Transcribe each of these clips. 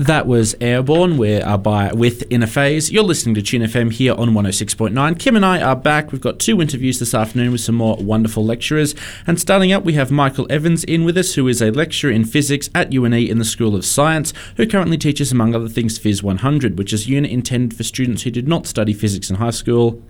That was Airborne. By with In a Phase. You're listening to Tune FM here on 106.9. Kim and I are back. We've got two interviews this afternoon with some more wonderful lecturers. And starting up, we have Michael Evans in with us, who is a lecturer in physics at UNE in the School of Science, who currently teaches, among other things, Phys 100, which is a unit intended for students who did not study physics in high school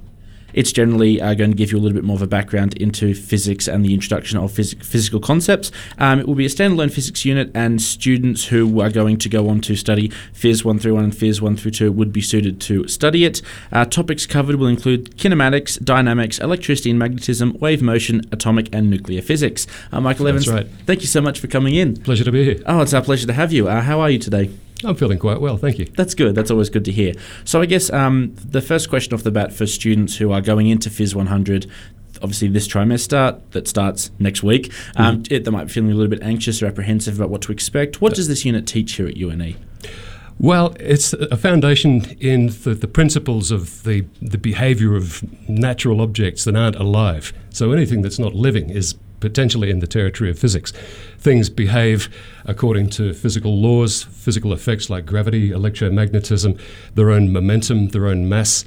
it's generally uh, going to give you a little bit more of a background into physics and the introduction of phys- physical concepts. Um, it will be a standalone physics unit, and students who are going to go on to study Phys 1 through 1 and Phys 1 through 2 would be suited to study it. Uh, topics covered will include kinematics, dynamics, electricity and magnetism, wave motion, atomic and nuclear physics. Uh, Michael Evans, right. thank you so much for coming in. Pleasure to be here. Oh, it's our pleasure to have you. Uh, how are you today? I'm feeling quite well, thank you. That's good. That's always good to hear. So I guess um, the first question off the bat for students who are going into Phys 100, obviously this trimester that starts next week, um, it, they might be feeling a little bit anxious or apprehensive about what to expect. What does this unit teach here at? UNE? Well, it's a foundation in the, the principles of the, the behavior of natural objects that aren't alive. So anything that's not living is potentially in the territory of physics. Things behave according to physical laws, physical effects like gravity, electromagnetism, their own momentum, their own mass.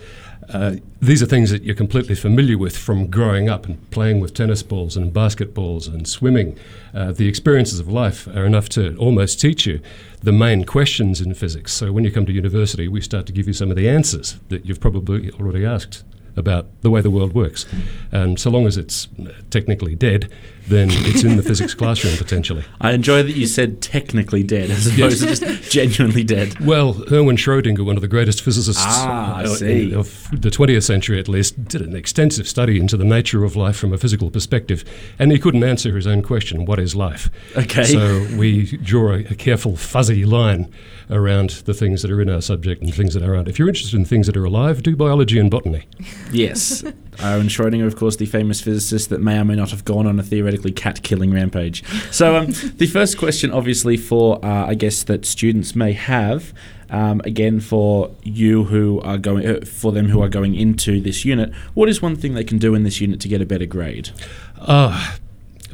Uh, these are things that you're completely familiar with from growing up and playing with tennis balls and basketballs and swimming. Uh, the experiences of life are enough to almost teach you the main questions in physics. So when you come to university, we start to give you some of the answers that you've probably already asked about the way the world works. And so long as it's technically dead, then it's in the physics classroom potentially. I enjoy that you said technically dead as opposed to just genuinely dead. Well, Erwin Schrödinger, one of the greatest physicists Ah, uh, see. of the 20th century at least, did an extensive study into the nature of life from a physical perspective, and he couldn't answer his own question, what is life? Okay. So we draw a, a careful, fuzzy line around the things that are in our subject and things that aren't. If you're interested in things that are alive, do biology and botany. Yes. Erwin Schrödinger, of course, the famous physicist that may or may not have gone on a theoretically cat killing rampage. So, um, the first question, obviously, for uh, I guess that students may have, um, again, for you who are going, uh, for them who are going into this unit, what is one thing they can do in this unit to get a better grade? Uh,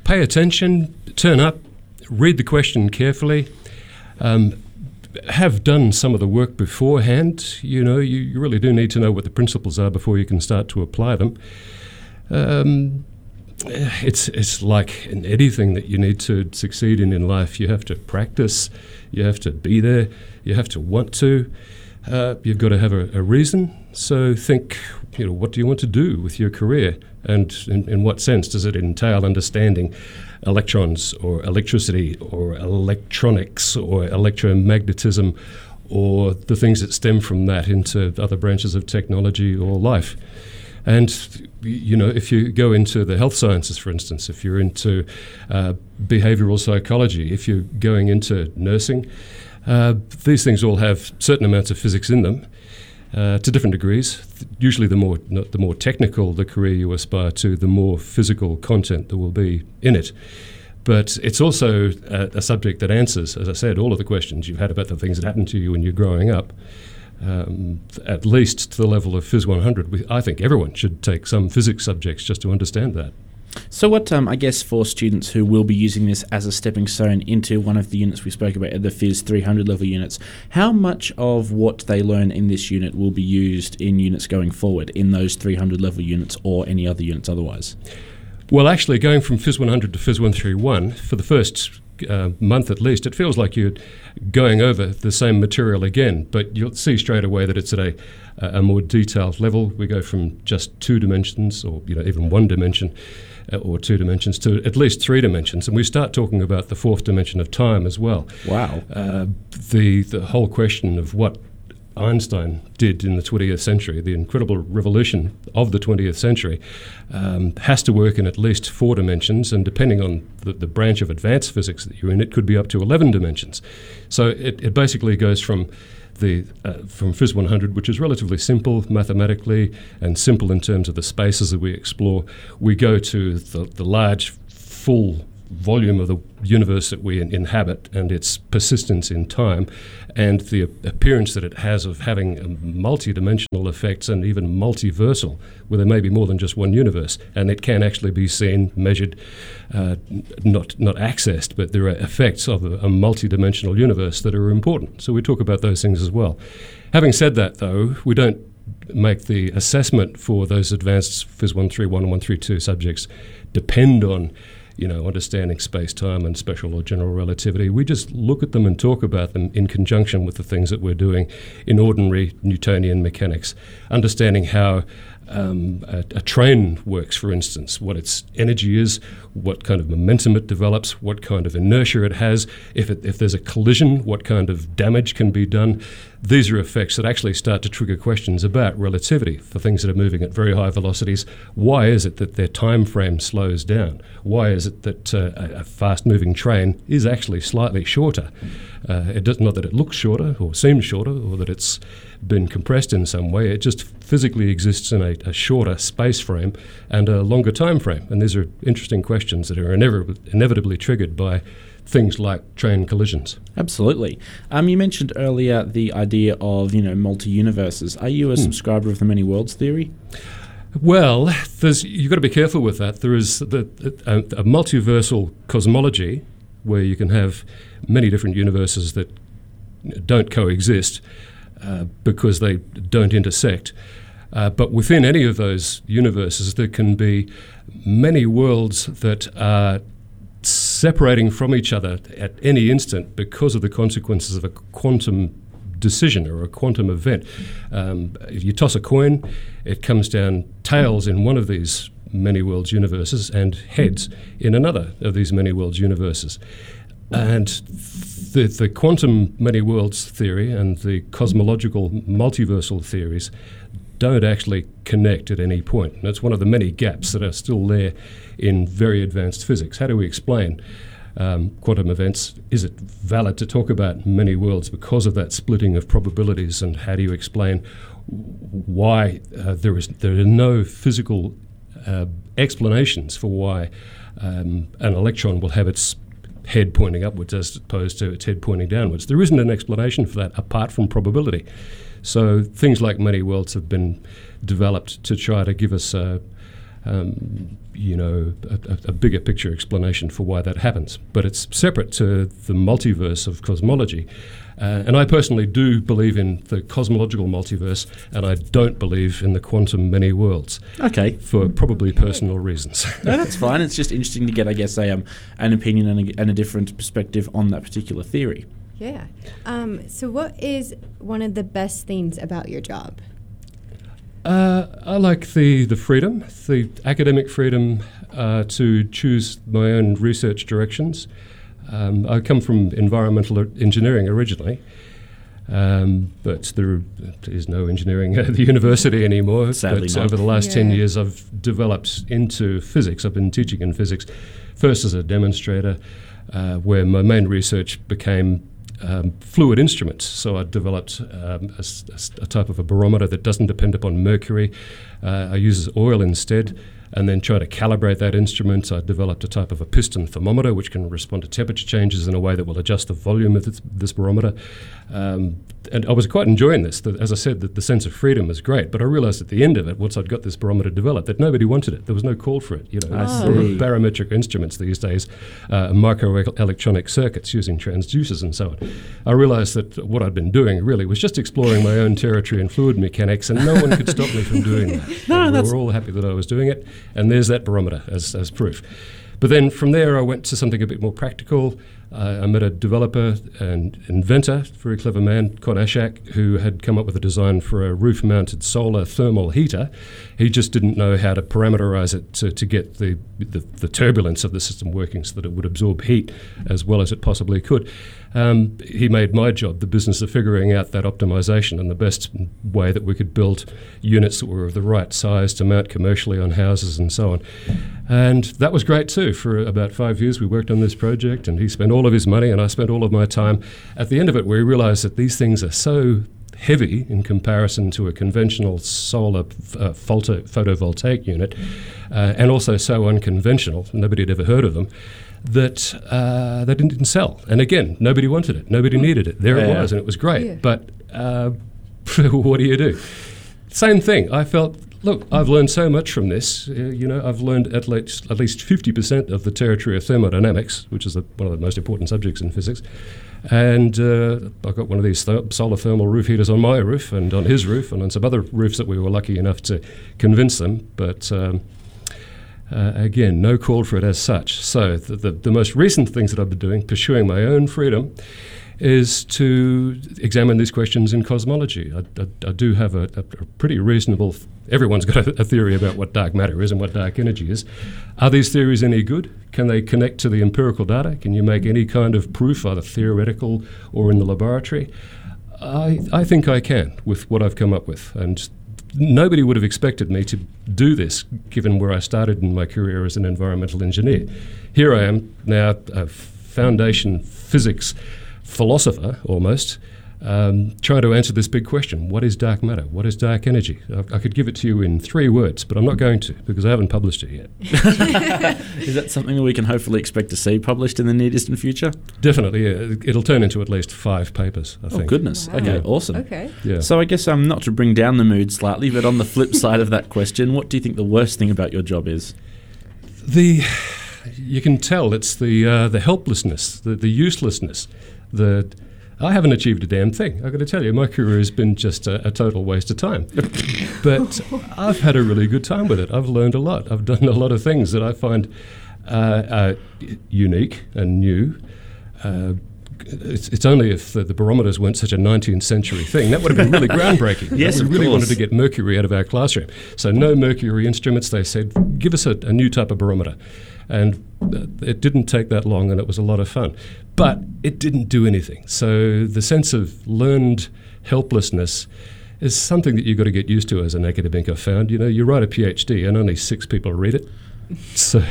pay attention, turn up, read the question carefully. Um, have done some of the work beforehand. You know, you, you really do need to know what the principles are before you can start to apply them. Um, it's it's like in anything that you need to succeed in in life. You have to practice, you have to be there, you have to want to. Uh, you've got to have a, a reason. So think, you know, what do you want to do with your career, and in, in what sense does it entail understanding electrons or electricity or electronics or electromagnetism or the things that stem from that into other branches of technology or life. And you know, if you go into the health sciences, for instance, if you're into uh, behavioral psychology, if you're going into nursing, uh, these things all have certain amounts of physics in them. Uh, to different degrees. Usually, the more the more technical the career you aspire to, the more physical content there will be in it. But it's also a, a subject that answers, as I said, all of the questions you've had about the things that happened to you when you're growing up. Um, at least to the level of Phys 100, we, I think everyone should take some physics subjects just to understand that. So, what um, I guess for students who will be using this as a stepping stone into one of the units we spoke about, the Phys 300 level units, how much of what they learn in this unit will be used in units going forward, in those 300 level units or any other units otherwise? Well, actually, going from Phys 100 to Phys 131, for the first uh, month at least, it feels like you're going over the same material again, but you'll see straight away that it's at a, a more detailed level. We go from just two dimensions, or you know, even one dimension, uh, or two dimensions, to at least three dimensions, and we start talking about the fourth dimension of time as well. Wow. Uh, the the whole question of what Einstein did in the 20th century, the incredible revolution of the 20th century, um, has to work in at least four dimensions, and depending on the, the, branch of advanced physics that you're in, it could be up to 11 dimensions. So it, it basically goes from the uh, from Phys 100, which is relatively simple mathematically and simple in terms of the spaces that we explore, we go to the, the large, full volume of the universe that we in- inhabit and its persistence in time, and the appearance that it has of having um, multi-dimensional effects and even multiversal, where there may be more than just one universe, and it can actually be seen, measured, uh, not not accessed, but there are effects of a, a multi-dimensional universe that are important. So we talk about those things as well. Having said that, though, we don't make the assessment for those advanced Phys 131 and 132 subjects depend on you know, understanding space time and special or general relativity. We just look at them and talk about them in conjunction with the things that we're doing in ordinary Newtonian mechanics, understanding how um, a, a, train works, for instance, what its energy is, what kind of momentum it develops, what kind of inertia it has, if, it, if there's a collision, what kind of damage can be done. These are effects that actually start to trigger questions about relativity for things that are moving at very high velocities. Why is it that their time frame slows down? Why is it that uh, a fast moving train is actually slightly shorter? Uh, it does not that it looks shorter or seems shorter or that it's been compressed in some way. It just physically exists in a, a shorter space frame and a longer time frame. And these are interesting questions that are inevitably, inevitably triggered by things like train collisions. Absolutely. Um, you mentioned earlier the idea of you know multi universes. Are you a hmm. subscriber of the many worlds theory? Well, you've got to be careful with that. There is the, a, a multiversal cosmology where you can have many different universes that don't coexist uh, because they don't intersect. Uh, but within any of those universes, there can be many worlds that are separating from each other at any instant because of the consequences of a quantum decision or a quantum event. Um, if you toss a coin, it comes down tails in one of these many worlds universes and heads in another of these many worlds universes. And the, the quantum many worlds theory and the cosmological multiversal theories don't actually connect at any point. And that's one of the many gaps that are still there in very advanced physics. How do we explain um, quantum events? Is it valid to talk about many worlds because of that splitting of probabilities? And how do you explain why uh, there is there are no physical uh, explanations for why um, an electron will have its head pointing upwards as opposed to its head pointing downwards. There isn't an explanation for that apart from probability. So things like many worlds have been developed to try to give us a, um, you know, a, a, bigger picture explanation for why that happens. But it's separate to the multiverse of cosmology. Uh, and I personally do believe in the cosmological multiverse, and I don't believe in the quantum many worlds. Okay. For probably personal reasons. no, that's fine. It's just interesting to get, I guess, a, um, an opinion and a, and a different perspective on that particular theory. Yeah. Um, so, what is one of the best things about your job? Uh, I like the, the freedom, the academic freedom uh, to choose my own research directions. Um, I come from environmental engineering originally, um, but there is no engineering at the university anymore. Sadly but not. over the last yeah. 10 years, I've developed into physics. I've been teaching in physics, first as a demonstrator, uh, where my main research became um, fluid instruments. So I developed um, a, a, type of a barometer that doesn't depend upon mercury. Uh, I use oil instead and then try to calibrate that instrument. I developed a type of a piston thermometer which can respond to temperature changes in a way that will adjust the volume of this, this barometer. Um, and I was quite enjoying this. The, as I said, the, the, sense of freedom is great, but I realized at the end of it, once I'd got this barometer developed, that nobody wanted it. There was no call for it. You know, oh. barometric instruments these days, uh, microelectronic circuits using transducers and so on. I realized that what I'd been doing really was just exploring my own territory in fluid mechanics, and no one could stop me from doing that. no, we were all happy that I was doing it, and there's that barometer as, as proof. But then from there, I went to something a bit more practical. Uh, I met a developer and inventor, very clever man, Con Ashak, who had come up with a design for a roof mounted solar thermal heater. He just didn't know how to parameterize it to, to get the, the, the turbulence of the system working so that it would absorb heat as well as it possibly could. Um, he made my job the business of figuring out that optimization and the best way that we could build units that were of the right size to mount commercially on houses and so on. And that was great too. For about five years, we worked on this project, and he spent all of his money, and I spent all of my time. At the end of it, we realized that these things are so heavy in comparison to a conventional solar uh, photo- photovoltaic unit, uh, and also so unconventional. Nobody had ever heard of them that uh, they didn't, didn't sell. And again, nobody wanted it, nobody needed it. There it was, and it was great. Yeah. But uh, what do you do? Same thing. I felt, look, I've learned so much from this. Uh, you know, I've learned at least at least fifty percent of the territory of thermodynamics, which is the, one of the most important subjects in physics. And uh, I got one of these th- solar thermal roof heaters on my roof and on his roof and on some other roofs that we were lucky enough to convince them. But um, uh, again, no call for it as such. So the, the, the most recent things that I've been doing, pursuing my own freedom, is to examine these questions in cosmology. I, I, I do have a, a, pretty reasonable. Everyone's got a, a theory about what dark matter is and what dark energy is. Are these theories any good? Can they connect to the empirical data? Can you make any kind of proof, either theoretical or in the laboratory? I, I think I can with what I've come up with. And nobody would have expected me to do this given where I started in my career as an environmental engineer. Here I am now, a foundation physics philosopher almost, um, trying to answer this big question what is dark matter? What is dark energy? I, I could give it to you in three words, but I'm not going to because I haven't published it yet. Is that something that we can hopefully expect to see published in the near distant future? Definitely, yeah, it'll turn into at least five papers, I Oh, think. goodness. Wow. Okay, Yeah. awesome. Okay. Yeah. So I guess um, not to bring down the mood slightly, but on the flip side of that question, what do you think the worst thing about your job is? the you can tell it's the uh, the helplessness, the, the uselessness. The I haven't achieved a damn thing. I've got to tell you, my career has been just a, a total waste of time. but I've had a really good time with it. I've learned a lot. I've done a lot of things that I find uh, uh, unique and new. Uh, it's, it's only if the, the barometers weren't such a 19th century thing that would have been really groundbreaking. Yes, we really course. wanted to get mercury out of our classroom. So no mercury instruments. They said, give us a, a new type of barometer, and uh, it didn't take that long, and it was a lot of fun. But it didn't do anything. So the sense of learned helplessness is something that you've got to get used to as an academic. I've found. You know, you write a PhD, and only six people read it. So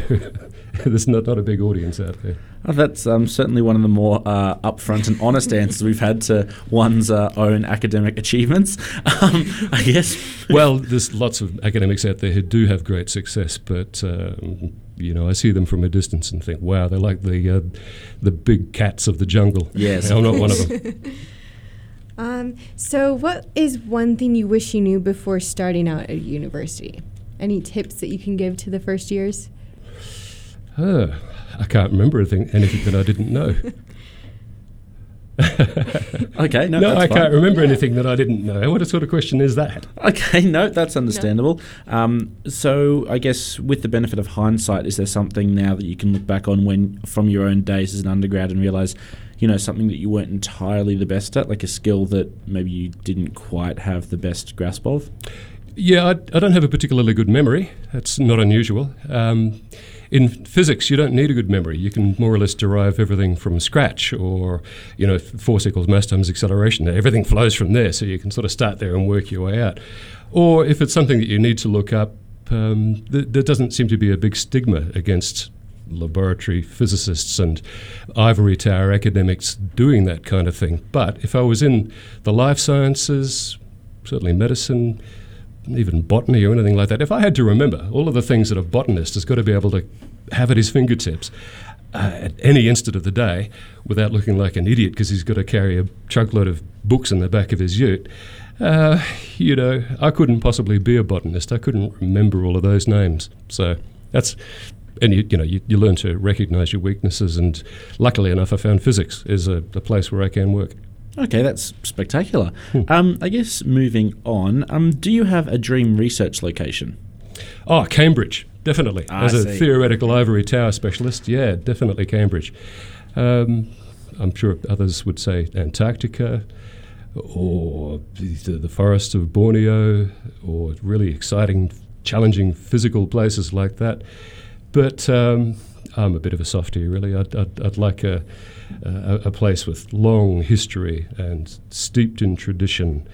there's not, not a big audience out there. Oh, that's um, certainly one of the more uh, upfront and honest answers we've had to one's uh, own academic achievements. Um, I guess. well, there's lots of academics out there who do have great success, but um, you know, I see them from a distance and think, "Wow, they're like the uh, the big cats of the jungle." Yes, I'm not one of them. Um, so, what is one thing you wish you knew before starting out at university? Any tips that you can give to the first years? Uh, I can't remember anything, anything that I didn't know. Okay, no, no, I fine. can't remember anything that I didn't know. What sort of question is that? Okay, no, that's understandable. Um, so, I guess with the benefit of hindsight, is there something now that you can look back on when from your own days as an undergrad and realize, you know, something that you weren't entirely the best at, like a skill that maybe you didn't quite have the best grasp of? Yeah, I, I don't have a particularly good memory. That's not unusual. Um, in physics, you don't need a good memory. You can more or less derive everything from scratch, or you know, force equals mass times acceleration. Everything flows from there, so you can sort of start there and work your way out. Or if it's something that you need to look up, um, th- there doesn't seem to be a big stigma against laboratory physicists and ivory tower academics doing that kind of thing. But if I was in the life sciences, certainly medicine, even botany or anything like that, if I had to remember all of the things that a botanist has got to be able to have at his fingertips uh, at any instant of the day without looking like an idiot because he's got to carry a truckload of books in the back of his ute, uh, you know, I couldn't possibly be a botanist. I couldn't remember all of those names. So that's. And you, you know, you, you learn to recognise your weaknesses, and luckily enough, I found physics is a, a place where I can work. Okay, that's spectacular. Um, I guess moving on, um, do you have a dream research location? Oh, Cambridge, definitely. I As a theoretical ivory tower specialist, yeah, definitely Cambridge. Um, I'm sure others would say Antarctica or the, the forests of Borneo or really exciting, challenging physical places like that. But um, I'm a bit of a softie, really. I'd, I'd, I'd like a, a, a place with long history and steeped in tradition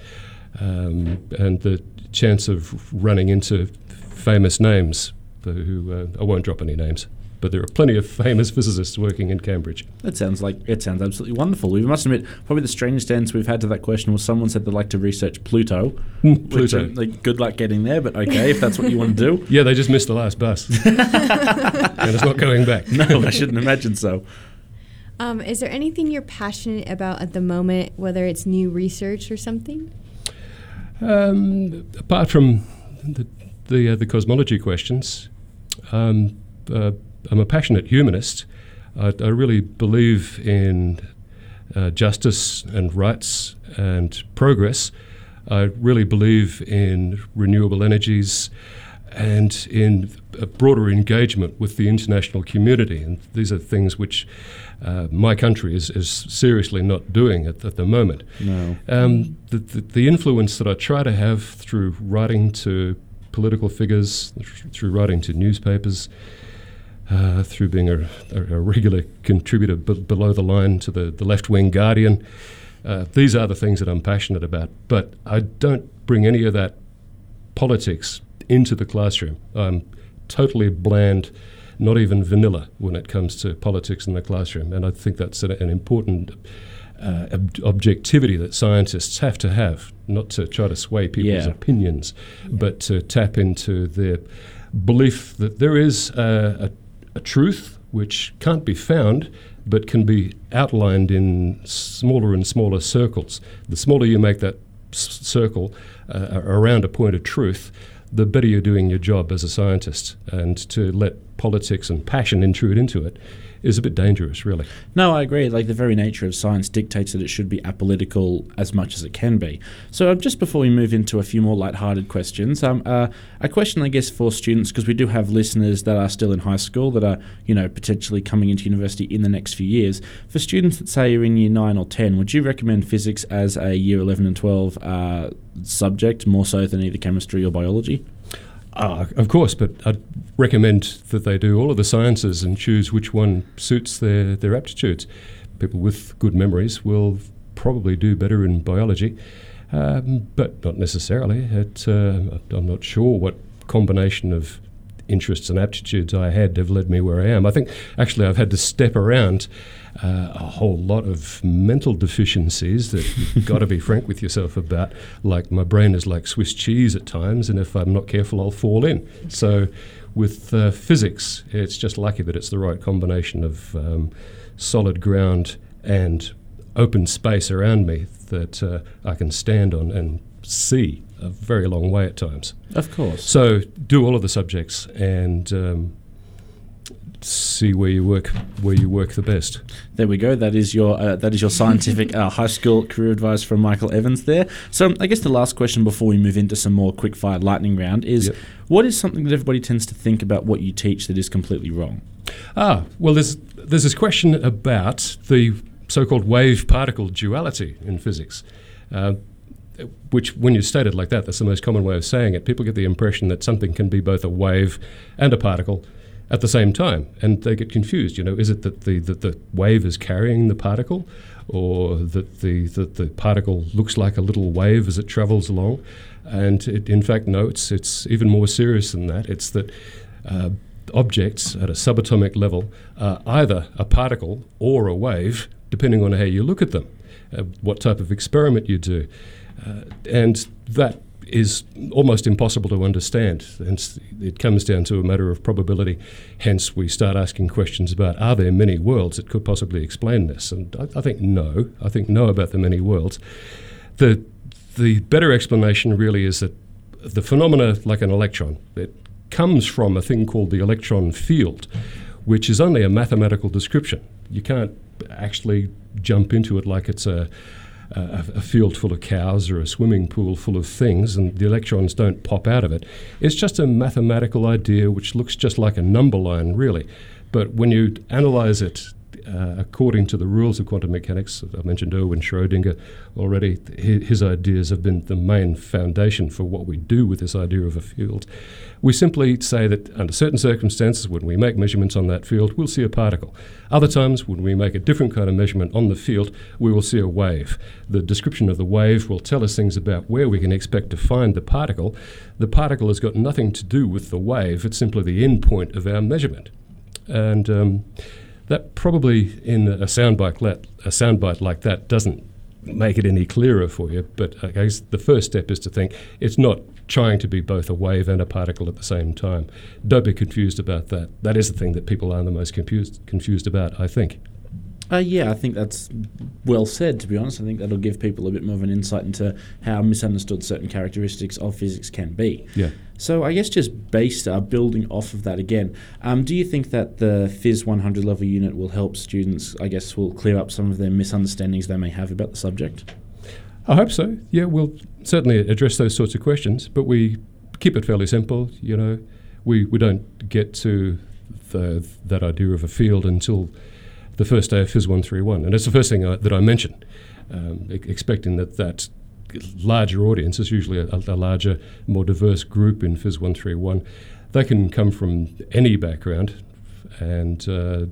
um, and the chance of running into famous names who uh, I won't drop any names. But there are plenty of famous physicists working in Cambridge. That sounds like it sounds absolutely wonderful. We must admit, probably the strangest answer we've had to that question was someone said they'd like to research Pluto. Mm, which, Pluto. uh, like, good luck getting there, but okay, if that's what you want to do. Yeah, they just missed the last bus. and it's not going back. No, I shouldn't imagine so. Um, is there anything you're passionate about at the moment, whether it's new research or something? Um, apart from the the, uh, the cosmology questions, um, uh, I'm a passionate humanist. I, I really believe in uh, justice and rights and progress. I really believe in renewable energies and in a broader engagement with the international community. And these are things which uh, my country is, is seriously not doing at, at the moment. No. Um, the, the, the influence that I try to have through writing to political figures, th- through writing to newspapers, uh, through being a, a, a regular contributor b- below the line to the, the left wing Guardian. Uh, these are the things that I'm passionate about, but I don't bring any of that politics into the classroom. I'm totally bland, not even vanilla when it comes to politics in the classroom, and I think that's an, an important uh, ob- objectivity that scientists have to have, not to try to sway people's Yeah. opinions, but to tap into their belief that there is a, a, a truth which can't be found but can be outlined in smaller and smaller circles. The smaller you make that s- circle uh, around a point of truth, the better you're doing your job as a scientist. And to let politics and passion intrude into it is a bit dangerous, really. No, I agree. Like the very nature of science dictates that it should be apolitical as much as it can be. So, um, just before we move into a few more light-hearted questions, um, uh, a question, I guess, for students because we do have listeners that are still in high school that are, you know, potentially coming into university in the next few years. For students that say you're in year nine or ten, would you recommend physics as a year eleven and twelve uh, subject more so than either chemistry or biology? Ah, of course, but I'd recommend that they do all of the sciences and choose which one suits their, their aptitudes. People with good memories will probably do better in biology, um, but not necessarily. It, uh, I'm not sure what combination of interests and aptitudes I had have led me where I am. I think actually I've had to step around uh, a whole lot of mental deficiencies that you've got to be frank with yourself about. Like my brain is like Swiss cheese at times, and if I'm not careful, I'll fall in. So with uh, physics, it's just lucky that it's the right combination of um, solid ground and open space around me that uh, I can stand on and see a very long way at times. Of course. So do all of the subjects and um, see where you work where you work the best. There we go. That is your uh, that is your scientific uh, high school career advice from Michael Evans there. So I guess the last question before we move into some more quick fire lightning round is, Yep. what is something that everybody tends to think about what you teach that is completely wrong? Ah, well, there's there's this question about the so-called wave-particle duality in physics. Uh, which, when you state it like that, that's the most common way of saying it. People get the impression that something can be both a wave and a particle at the same time, and they get confused. You know, is it that the that the wave is carrying the particle, or that the that the particle looks like a little wave as it travels along? And it, in fact, no, it's it's even more serious than that. It's that. Uh, Objects at a subatomic level are either a particle or a wave, depending on how you look at them, uh, what type of experiment you do. Uh, and that is almost impossible to understand. And it comes down to a matter of probability. Hence, we start asking questions about are there many worlds that could possibly explain this? And I, I think no. I think no about the many worlds. The, the better explanation really is that the phenomena, like an electron, it comes from a thing called the electron field, which is only a mathematical description. You can't actually jump into it like it's a, a, a field full of cows or a swimming pool full of things, and the electrons don't pop out of it. It's just a mathematical idea which looks just like a number line, really. But when you analyze it uh, according to the rules of quantum mechanics, I mentioned Erwin Schrödinger already, hi- his ideas have been the main foundation for what we do with this idea of a field. We simply say that under certain circumstances, when we make measurements on that field, we'll see a particle. Other times, when we make a different kind of measurement on the field, we will see a wave. The description of the wave will tell us things about where we can expect to find the particle. The particle has got nothing to do with the wave, it's simply the end point of our measurement. and um, that probably in a soundbite like, a soundbite like that doesn't make it any clearer for you. But I guess the first step is to think it's not trying to be both a wave and a particle at the same time. Don't be confused about that. That is the thing that people are the most confused confused about, I think. Uh, yeah, I think that's well said, to be honest. I think that'll give people a bit more of an insight into how misunderstood certain characteristics of physics can be. Yeah. So, I guess just based, uh, building off of that again, um, do you think that the Phys 100 level unit will help students, I guess, will clear up some of their misunderstandings they may have about the subject? I hope so. Yeah, we'll certainly address those sorts of questions, but we keep it fairly simple. You know, we, we don't get to the, that idea of a field until the first day of Phys 131. And it's the first thing I, that I mention, um, e- expecting that that larger audience is usually a, a larger, more diverse group in Phys 131. They can come from any background, and uh,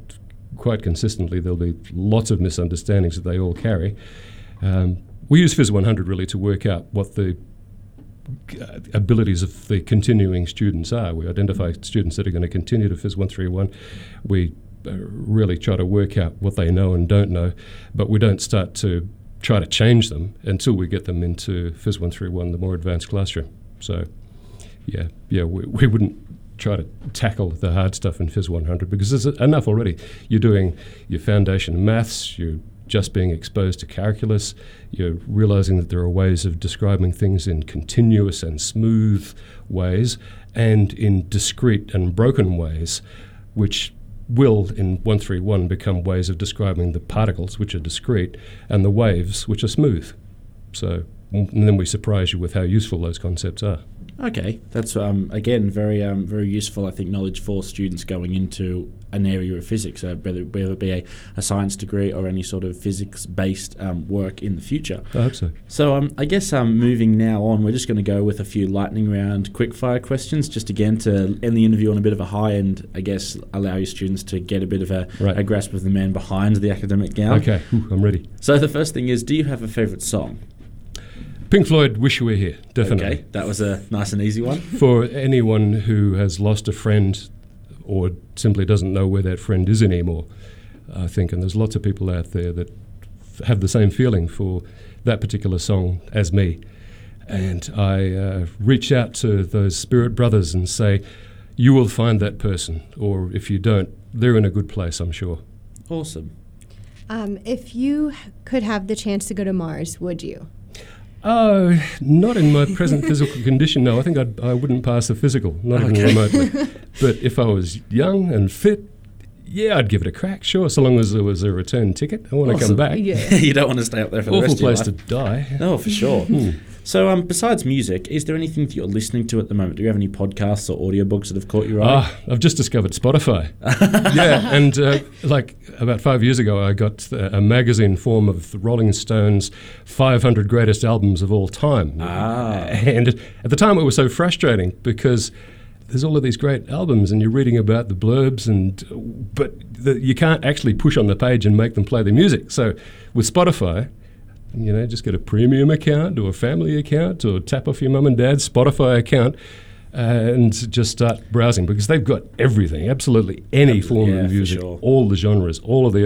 quite consistently, there'll be lots of misunderstandings that they all carry. Um, we use Phys 100 really to work out what the uh, abilities of the continuing students are. We identify students that are going to continue to Phys 131. We Uh, really try to work out what they know and don't know, but we don't start to try to change them until we get them into Phys 131, the more advanced classroom. So, yeah, yeah, we, we wouldn't try to tackle the hard stuff in Phys 100 because there's enough already. You're doing your foundation maths, you're just being exposed to calculus, you're realizing that there are ways of describing things in continuous and smooth ways and in discrete and broken ways, which will in 131 become ways of describing the particles, which are discrete, and the waves, which are smooth. So, and then we surprise you with how useful those concepts are. Okay, that's um, again very um, very useful. I think knowledge for students going into an area of physics, uh, whether, whether it be a, a science degree or any sort of physics based um, work in the future. I hope so. So um, I guess um, moving now on, we're just going to go with a few lightning round quickfire questions, just again to end the interview on a bit of a high and I guess allow your students to get a bit of a, Right. a grasp of the man behind the academic gown. Okay, Ooh, I'm ready. So the first thing is, do you have a favourite song? Pink Floyd, Wish You Were Here, definitely. Okay, that was a nice and easy one. For anyone who has lost a friend or simply doesn't know where that friend is anymore, I think, and there's lots of people out there that f- have the same feeling for that particular song as me. And I uh, reach out to those spirit brothers and say, You will find that person, or if you don't, they're in a good place, I'm sure. Awesome. Um, if you could have the chance to go to Mars, would you? Oh, not in my present physical condition. No, I think I'd, I wouldn't pass the physical, not even remotely. But if I was young and fit, yeah, I'd give it a crack. Sure, so long as there was a return ticket. I want to Awesome. come back. Yeah. you don't want to stay up there for the rest of your life. Place to die. No, for sure. Hmm. So, um, besides music, is there anything that you're listening to at the moment? Do you have any podcasts or audiobooks that have caught your eye? Ah, I've just discovered Spotify. yeah, and uh, like about five years ago, I got uh, a magazine form of the Rolling Stones 500 greatest albums of all time. Ah. And at the time, it was so frustrating because there's all of these great albums, and you're reading about the blurbs, and but the, you can't actually push on the page and make them play the music. So with Spotify. You know, just get a premium account or a family account or tap off your mum and dad's Spotify account uh, and just start browsing because they've got everything, absolutely any form Yeah, of music, sure. all the genres, all of the